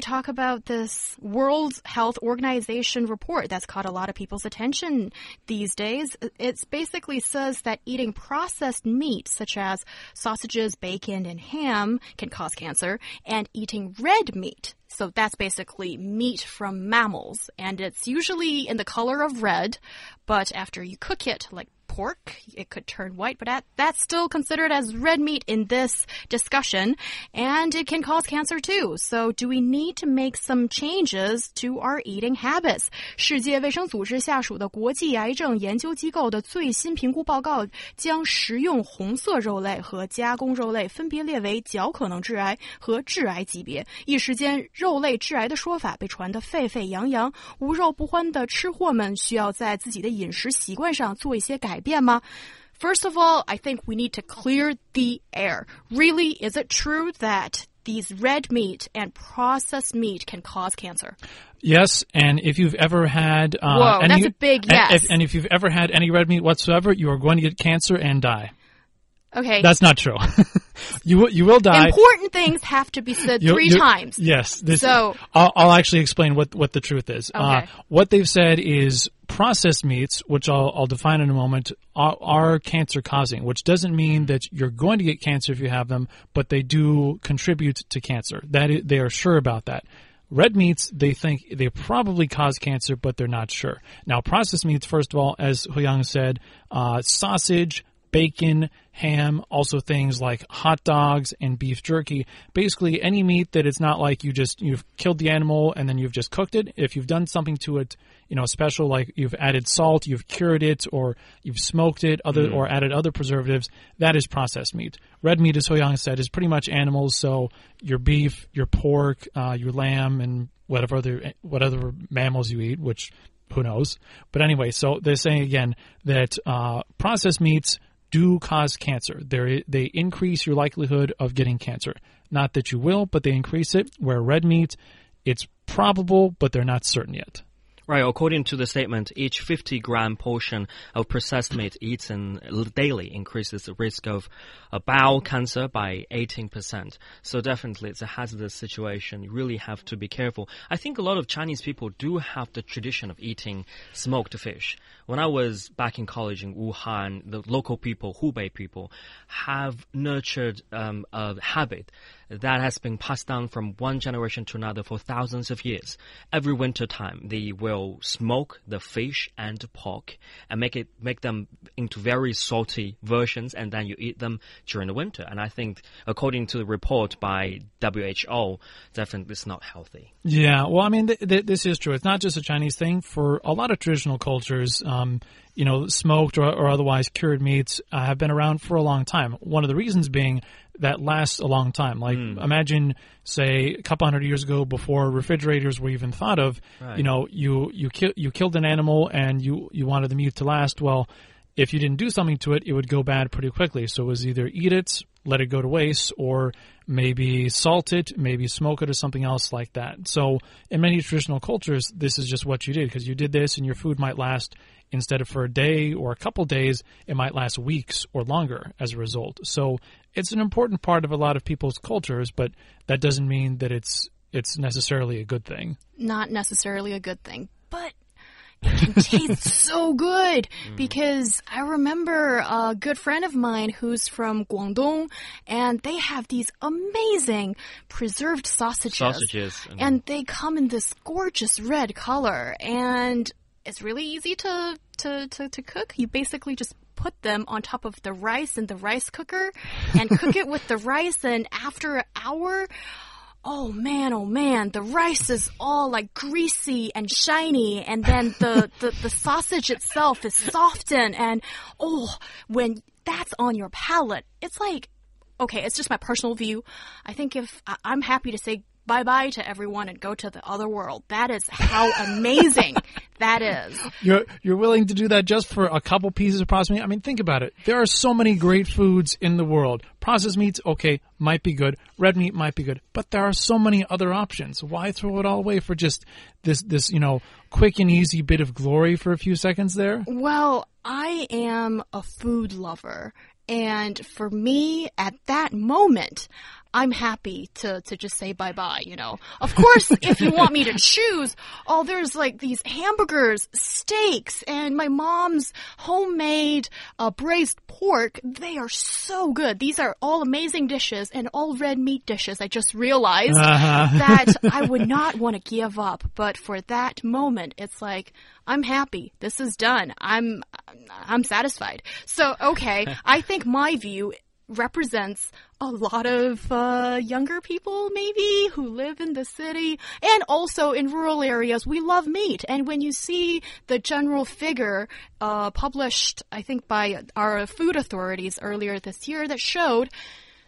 Talk about this World Health Organization report that's caught a lot of people's attention these days. It basically says that eating processed meat, such as sausages, bacon, and ham, can cause cancer, and eating red meat, so that's basically meat from mammals, and it's usually in the color of red, but after you cook it, like pork. It could turn white, but that, that's still considered as red meat in this discussion, and it can cause cancer too. So, do we need to make some changes to our eating habits? 世界卫生组织下属的国际癌症研究机构的最新评估报告将食用红色肉类和加工肉类分别列为较可能致癌和致癌级别。一时间，肉类致癌的说法被传得沸沸扬扬，无肉不欢的吃货们需要在自己的饮食习惯上做一些改。 改变吗？First of all, I think we need to clear the air. Really, is it true that these red meat and processed meat can cause cancer? Yes, and if you've ever had uh, Whoa, any, that's a big yes. And if, and if you've ever had any red meat whatsoever, you are going to get cancer and die. Okay. That's not true. you will you will die. Important things have to be said you, 3 you, times. Yes. This, so I'll, I'll, actually explain what what the truth is. Uh, okay. Uh, what they've said is processed meats, which I'll, I'll define in a moment, are, are cancer causing, which doesn't mean that you're going to get cancer if you have them, but they do contribute to cancer. That is, they are sure about that. Red meats, they think they probably cause cancer, but they're not sure. Now, processed meats, first of all, as Huyang said, uh, sausage, bacon, ham, also things like hot dogs and beef jerky. Basically, any meat that it's not like you just you've killed the animal and then you've just cooked it. If you've done something to it, you know, special like you've added salt, you've cured it, or you've smoked it, other mm. or added other preservatives, that is processed meat. Red meat, as Hoyang said, is pretty much animals. So your beef, your pork, uh, your lamb, and whatever other what other mammals you eat, which who knows. But anyway, so they're saying again that uh, processed meats do cause cancer. They're, they increase your likelihood of getting cancer. Not that you will, but they increase it. Where red meat, it's probable, but they're not certain yet. Right, according to the statement, each 50 gram portion of processed meat eaten daily increases the risk of bowel cancer by 18%. So definitely it's a hazardous situation. You really have to be careful. I think a lot of Chinese people do have the tradition of eating smoked fish. When I was back in college in Wuhan, the local people, Hubei people, have nurtured um, a habit that has been passed down from one generation to another for thousands of years. Every winter time, they will smoke the fish and pork and make it make them into very salty versions, and then you eat them during the winter. And I think, according to the report by WHO, definitely it's not healthy. Yeah, well, I mean, th th this is true. It's not just a Chinese thing. For a lot of traditional cultures, um, you know, smoked or, or otherwise cured meats uh, have been around for a long time. One of the reasons being that lasts a long time. Like mm. imagine, say, a couple hundred years ago, before refrigerators were even thought of. Right. You know, you you ki- you killed an animal and you you wanted the meat to last. Well, if you didn't do something to it, it would go bad pretty quickly. So it was either eat it, let it go to waste, or maybe salt it, maybe smoke it, or something else like that. So in many traditional cultures, this is just what you did because you did this, and your food might last instead of for a day or a couple days, it might last weeks or longer as a result. So it's an important part of a lot of people's cultures, but that doesn't mean that it's it's necessarily a good thing. Not necessarily a good thing, but it can taste so good mm. because I remember a good friend of mine who's from Guangdong and they have these amazing preserved sausages. Sausages. And they come in this gorgeous red color and it's really easy to, to, to, to cook. You basically just put them on top of the rice in the rice cooker and cook it with the rice and after an hour oh man, oh man, the rice is all like greasy and shiny, and then the, the, the sausage itself is softened, and oh, when that's on your palate, it's like, okay, it's just my personal view. I think if I'm happy to say bye bye to everyone and go to the other world. That is how amazing that is. You're you're willing to do that just for a couple pieces of processed meat? I mean, think about it. There are so many great foods in the world. Processed meats, okay, might be good. Red meat might be good, but there are so many other options. Why throw it all away for just this this you know quick and easy bit of glory for a few seconds there? Well, I am a food lover. And for me, at that moment, I'm happy to, to just say bye bye, you know. Of course, if you want me to choose, oh, there's like these hamburgers, steaks, and my mom's homemade uh, braised pork. They are so good. These are all amazing dishes and all red meat dishes. I just realized Uh-huh. that I would not want to give up. But for that moment, it's like, I'm happy. This is done. I'm, I'm satisfied. So, okay, I think my view represents a lot of uh, younger people, maybe, who live in the city and also in rural areas. We love meat. And when you see the general figure uh, published, I think, by our food authorities earlier this year that showed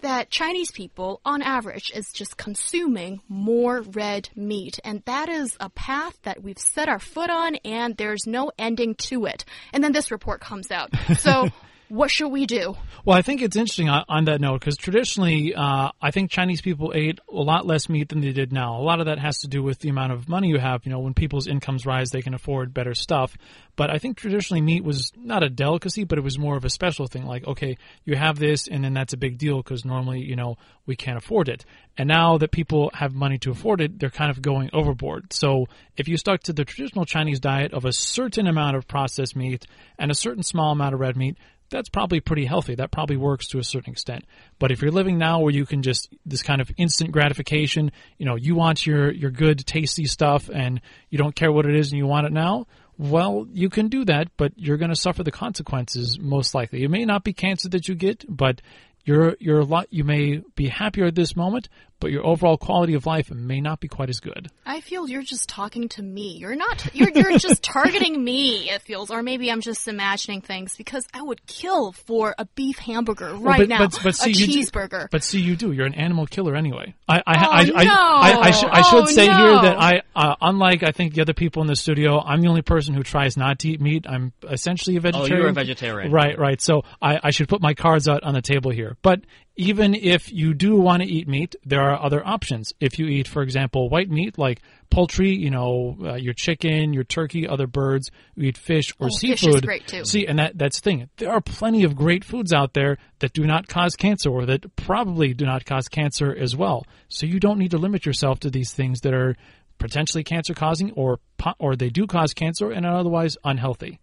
that Chinese people, on average, is just consuming more red meat. And that is a path that we've set our foot on, and there's no ending to it. And then this report comes out. So, what should we do? Well, I think it's interesting on, on that note because traditionally, uh, I think Chinese people ate a lot less meat than they did now. A lot of that has to do with the amount of money you have. You know, when people's incomes rise, they can afford better stuff. But I think traditionally meat was not a delicacy, but it was more of a special thing. Like, okay, you have this, and then that's a big deal because normally, you know, we can't afford it. And now that people have money to afford it, they're kind of going overboard. So if you stuck to the traditional Chinese diet of a certain amount of processed meat and a certain small amount of red meat, that's probably pretty healthy. That probably works to a certain extent. But if you're living now where you can just this kind of instant gratification, you know, you want your your good tasty stuff and you don't care what it is and you want it now, well, you can do that, but you're going to suffer the consequences most likely. It may not be cancer that you get, but you're you're a lot you may be happier at this moment, but your overall quality of life may not be quite as good. I feel you're just talking to me. You're not, you're, you're just targeting me, it feels. Or maybe I'm just imagining things because I would kill for a beef hamburger right but, now. but, but see, a you do- cheeseburger. but see, you do. You're an animal killer anyway. I, I, I, Oh, I, I, no. I, I, should, I should Oh, say here that I, uh, unlike I think the other people in the studio, I'm the only person who tries not to eat meat. I'm essentially a vegetarian. Oh, vegetarian. you're a vegetarian. Right, right. So I, I should put my cards out on the table here. But even if you do want to eat meat, there are other options. If you eat, for example, white meat like poultry, you know, uh, your chicken, your turkey, other birds, you eat fish or Oh, seafood. fish is great, too. See, and that that's the thing. There are plenty of great foods out there that do not cause cancer or that probably do not cause cancer as well. So you don't need to limit yourself to these things that are potentially cancer causing or or they do cause cancer and are otherwise unhealthy.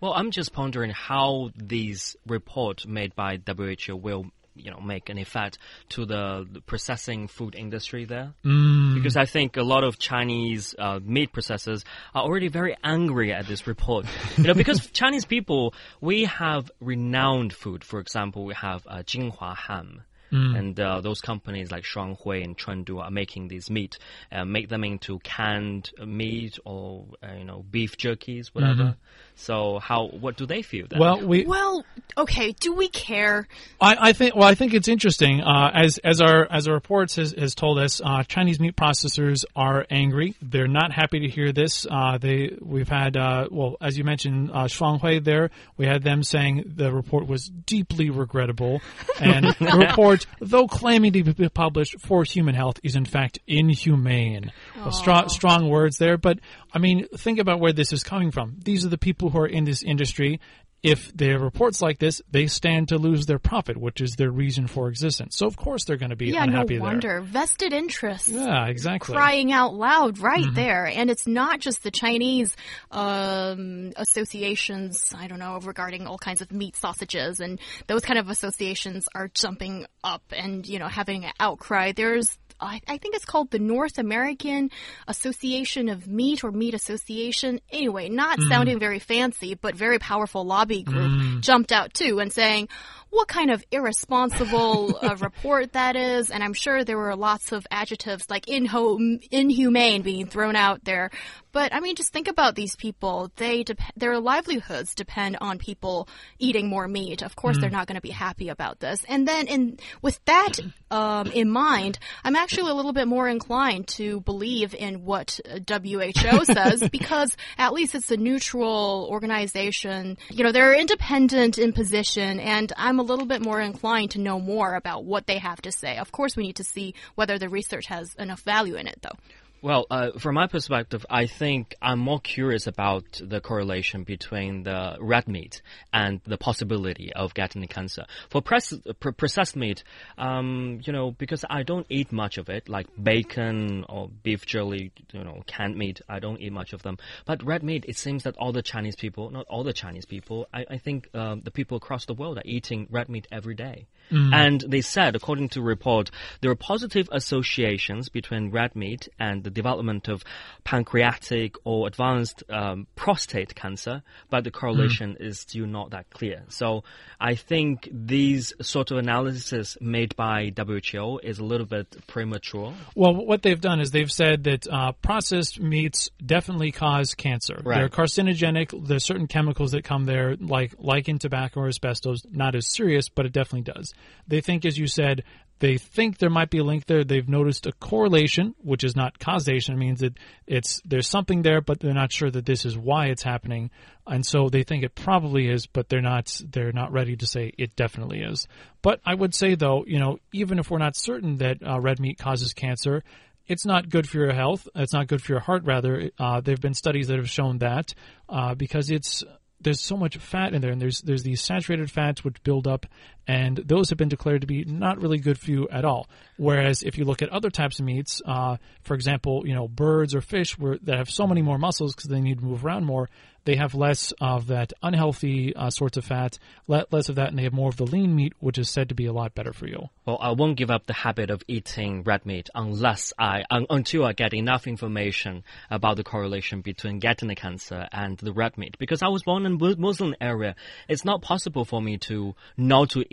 Well, I'm just pondering how these report made by WHO will, you know, make an effect to the, the processing food industry there. Mm. Because I think a lot of Chinese uh, meat processors are already very angry at this report. you know, because Chinese people, we have renowned food. For example, we have uh, Jinhua Ham. And uh, those companies like Shuanghui and Chengdu are making these meat, uh, make them into canned meat or uh, you know beef jerkies, whatever. So how what do they feel then? Well, we well, okay, do we care? I, I think well, I think it's interesting. Uh, as as our as our reports has, has told us, uh, Chinese meat processors are angry. They're not happy to hear this. Uh, they we've had uh, well, as you mentioned, uh, Shuanghui there. We had them saying the report was deeply regrettable, and the report, though claiming to be published for human health, is in fact inhumane. Well, strong strong words there, but I mean, think about where this is coming from. These are the people who are in this industry if there are reports like this, they stand to lose their profit, which is their reason for existence. So of course they're going to be Yeah, unhappy no there. wonder. Vested interests. Yeah, exactly. crying out loud right Mm-hmm. there. And it's not just the Chinese um, associations, I don't know, regarding all kinds of meat sausages and those kind of associations are jumping up and, you know, having an outcry. There's I, I think it's called the North American Association of Meat or Meat Association. Anyway, not Mm. sounding very fancy, but very powerful lobby group jumped out too and saying, what kind of irresponsible uh, report that is. And I'm sure there were lots of adjectives like inho inhumane being thrown out there. But I mean, just think about these people. They their livelihoods depend on people eating more meat. Of course, mm. they're not going to be happy about this. And then, in with that um, in mind, I'm actually a little bit more inclined to believe in what WHO says because at least it's a neutral organization. You know, they're independent in position, and I'm a little bit more inclined to know more about what they have to say. Of course, we need to see whether the research has enough value in it, though. Well, uh, from my perspective, I think I'm more curious about the correlation between the red meat and the possibility of getting the cancer. For processed meat, um, you know, because I don't eat much of it, like bacon or beef jelly, you know, canned meat, I don't eat much of them. But red meat, it seems that all the Chinese people, not all the Chinese people, I, I think um, the people across the world are eating red meat every day. Mm. And they said, according to report, there are positive associations between red meat and the development of pancreatic or advanced um, prostate cancer, but the correlation mm. is still not that clear. So I think these sort of analysis made by WHO is a little bit premature. Well, what they've done is they've said that uh, processed meats definitely cause cancer. Right. They're carcinogenic. There's certain chemicals that come there, like like in tobacco or asbestos. Not as serious, but it definitely does. They think, as you said, they think there might be a link there. They've noticed a correlation, which is not causation. It means that it's there's something there, but they're not sure that this is why it's happening, and so they think it probably is, but they're not they're not ready to say it definitely is. But I would say though, you know, even if we're not certain that uh, red meat causes cancer, it's not good for your health. It's not good for your heart. Rather, uh, there have been studies that have shown that uh, because it's there's so much fat in there, and there's there's these saturated fats which build up, and those have been declared to be not really good for you at all. Whereas if you look at other types of meats, uh, for example, you know birds or fish where, that have so many more muscles because they need to move around more, they have less of that unhealthy uh, sorts of fat, less of that, and they have more of the lean meat, which is said to be a lot better for you. Well, I won't give up the habit of eating red meat unless I un, until I get enough information about the correlation between getting the cancer and the red meat. Because I was born in Muslim area, it's not possible for me to not to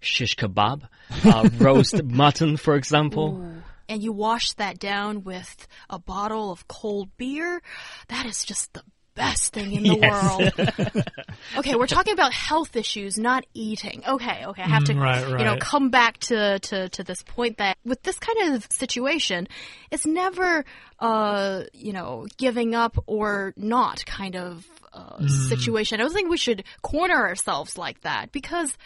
shish kebab, uh, roast mutton, for example. Ooh and you wash that down with a bottle of cold beer, that is just the best thing in the yes. world. okay, we're talking about health issues, not eating. Okay, okay, I have to, mm, right, right. you know, come back to, to, to this point that with this kind of situation, it's never, uh, you know, giving up or not kind of uh, mm. situation. I don't think we should corner ourselves like that because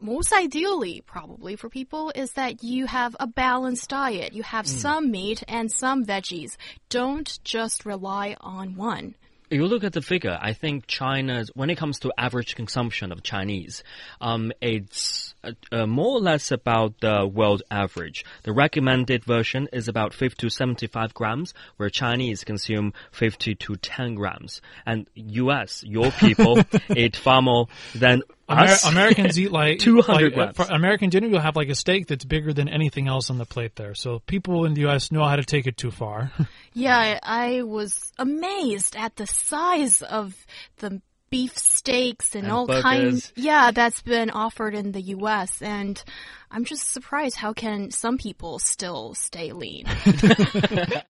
most ideally, probably for people, is that you have a balanced diet. You have mm. some meat and some veggies. Don't just rely on one you look at the figure, I think China's, when it comes to average consumption of Chinese, um, it's uh, uh, more or less about the world average. The recommended version is about 50 to 75 grams, where Chinese consume 50 to 10 grams. And US, your people, eat far more than Amer Americans eat like 200 like, For American dinner, you'll have like a steak that's bigger than anything else on the plate there. So people in the U.S. know how to take it too far. yeah, I was amazed at the size of the beef steaks and, and all kinds. Yeah, that's been offered in the U.S. and I'm just surprised how can some people still stay lean.